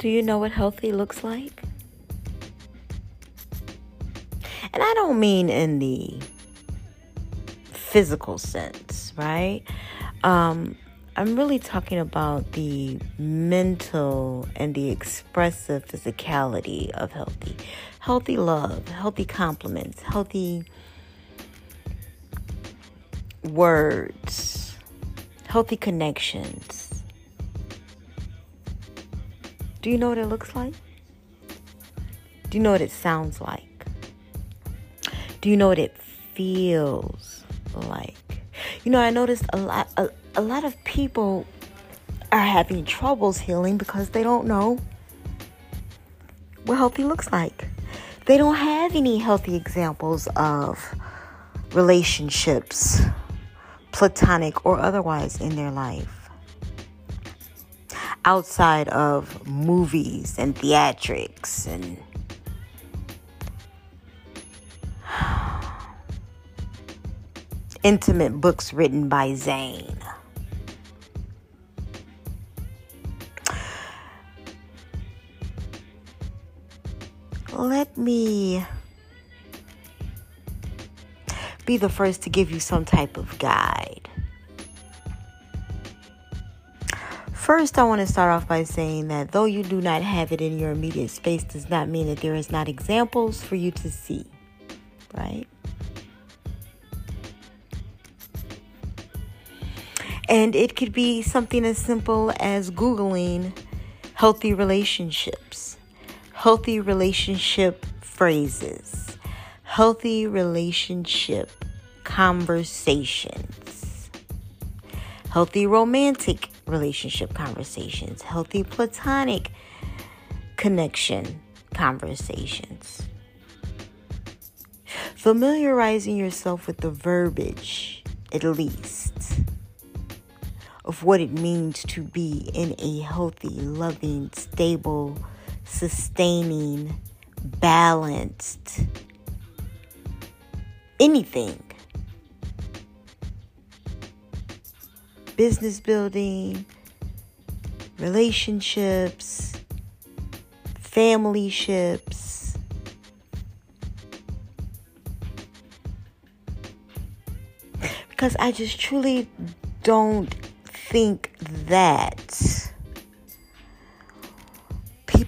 Do you know what healthy looks like? And I don't mean in the physical sense, right? Um, I'm really talking about the mental and the expressive physicality of healthy. Healthy love, healthy compliments, healthy words, healthy connections. Do you know what it looks like? Do you know what it sounds like? Do you know what it feels like? You know, I noticed a lot a, a lot of people are having troubles healing because they don't know what healthy looks like. They don't have any healthy examples of relationships, platonic or otherwise, in their life. Outside of movies and theatrics and intimate books written by Zane. Let me be the first to give you some type of guide. First, I want to start off by saying that though you do not have it in your immediate space, does not mean that there is not examples for you to see, right? And it could be something as simple as Googling healthy relationships, healthy relationship phrases, healthy relationship conversations, healthy romantic relationship conversations, healthy platonic connection conversations. Familiarizing yourself with the verbiage, at least of what it means to be in a healthy, loving, stable, sustaining, balanced anything. Business building, relationships, family ships. Because I just truly don't think that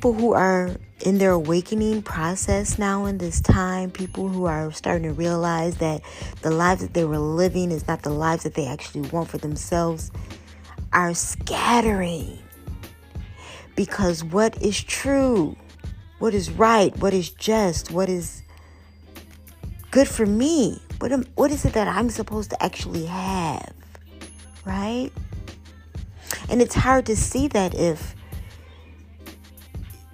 people who are in their awakening process now in this time, people who are starting to realize that the lives that they were living is not the lives that they actually want for themselves, are scattering. Because what is true, what is right, what is just, what is good for me, what, am, what is it that I'm supposed to actually have, right? And it's hard to see that if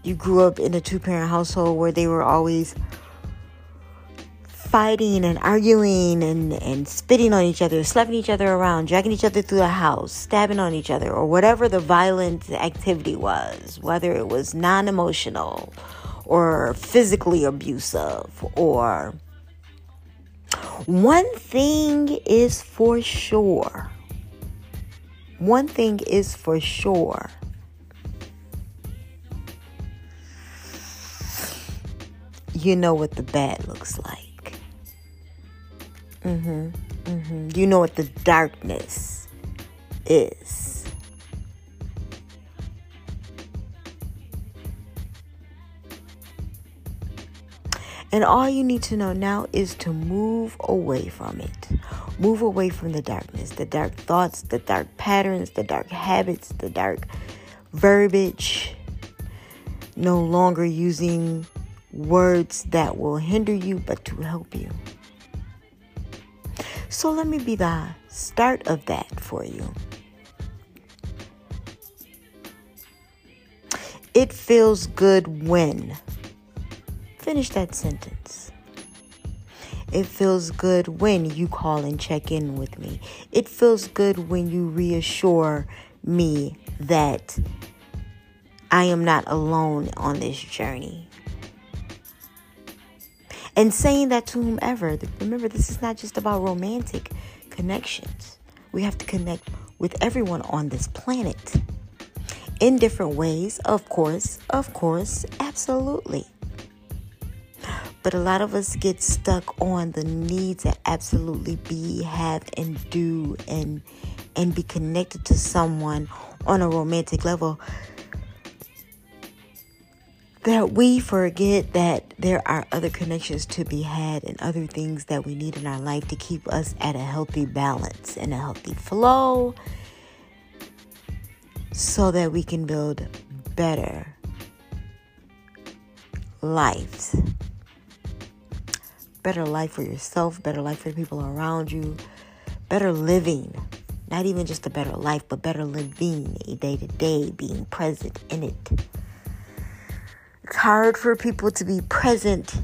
you grew up in a two parent household where they were always fighting and arguing and, and spitting on each other, slapping each other around, dragging each other through the house, stabbing on each other, or whatever the violent activity was, whether it was non emotional or physically abusive or. One thing is for sure one thing is for sure. You know what the bad looks like. Mhm. Mhm. You know what the darkness is. And all you need to know now is to move away from it. Move away from the darkness, the dark thoughts, the dark patterns, the dark habits, the dark verbiage. No longer using words that will hinder you, but to help you. So let me be the start of that for you. It feels good when. Finish that sentence. It feels good when you call and check in with me. It feels good when you reassure me that I am not alone on this journey. And saying that to whomever, remember, this is not just about romantic connections. We have to connect with everyone on this planet. in different ways, of course, of course, absolutely. But a lot of us get stuck on the need to absolutely be, have, and do, and and be connected to someone on a romantic level. That we forget that there are other connections to be had and other things that we need in our life to keep us at a healthy balance and a healthy flow so that we can build better lives better life for yourself, better life for the people around you, better living. Not even just a better life, but better living day to day, being present in it. Hard for people to be present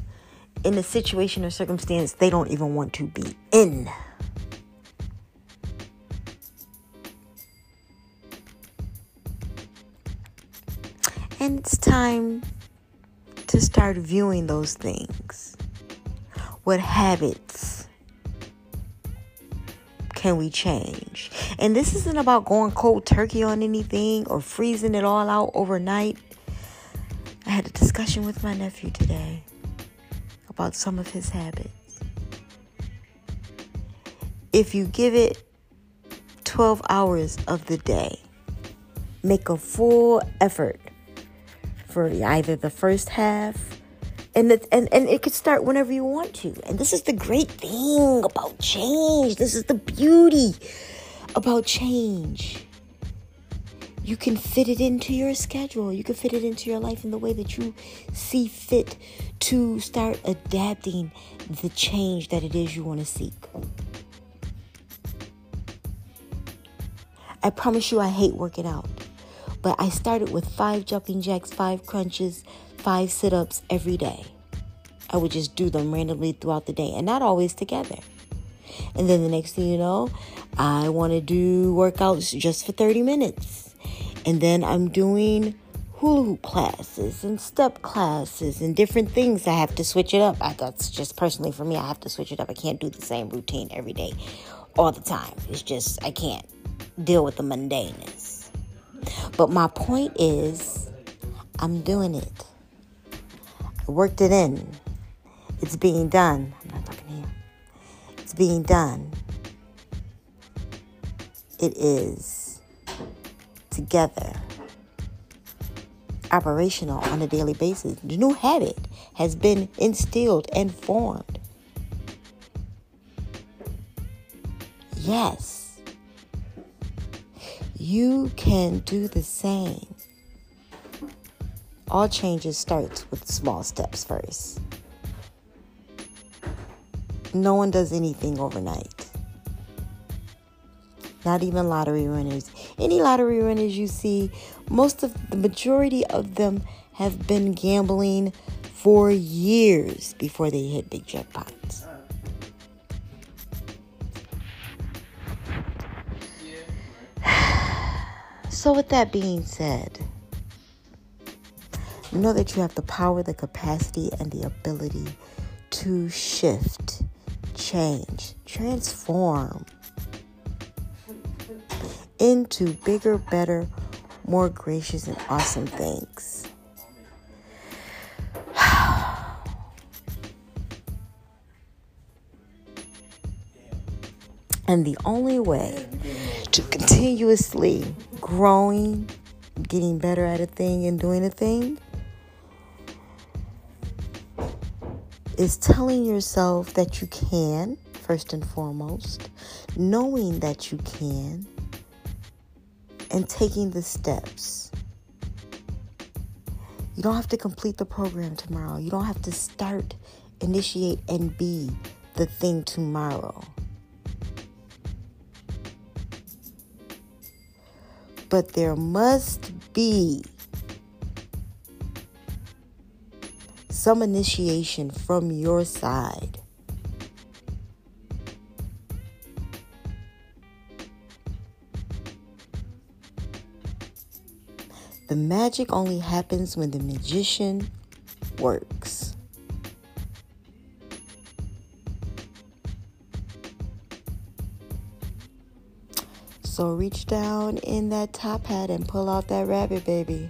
in a situation or circumstance they don't even want to be in. And it's time to start viewing those things what habits can we change? And this isn't about going cold turkey on anything or freezing it all out overnight. Discussion with my nephew today about some of his habits. If you give it 12 hours of the day, make a full effort for either the first half and it, and and it could start whenever you want to. And this is the great thing about change. This is the beauty about change. You can fit it into your schedule. You can fit it into your life in the way that you see fit to start adapting the change that it is you want to seek. I promise you, I hate working out. But I started with five jumping jacks, five crunches, five sit ups every day. I would just do them randomly throughout the day and not always together. And then the next thing you know, I want to do workouts just for 30 minutes. And then I'm doing hula hoop classes and step classes and different things. I have to switch it up. I, that's just personally for me. I have to switch it up. I can't do the same routine every day, all the time. It's just, I can't deal with the mundaneness. But my point is, I'm doing it I worked it in. It's being done. I'm not talking here. It's being done. It is together, operational on a daily basis. The new habit has been instilled and formed. Yes, you can do the same. All changes starts with small steps first. No one does anything overnight. Not even lottery winners. Any lottery winners you see, most of the majority of them have been gambling for years before they hit big jackpots. So, with that being said, Know that you have the power, the capacity, and the ability to shift, change, transform into bigger, better, more gracious, and awesome things. And the only way to continuously growing, getting better at a thing, and doing a thing is telling yourself that you can, first and foremost, knowing that you can, and taking the steps. You don't have to complete the program tomorrow. You don't have to start, initiate, and be the thing tomorrow. But there must be some initiation from your side. Magic only happens when the magician works. So reach down in that top hat and pull out that rabbit, baby.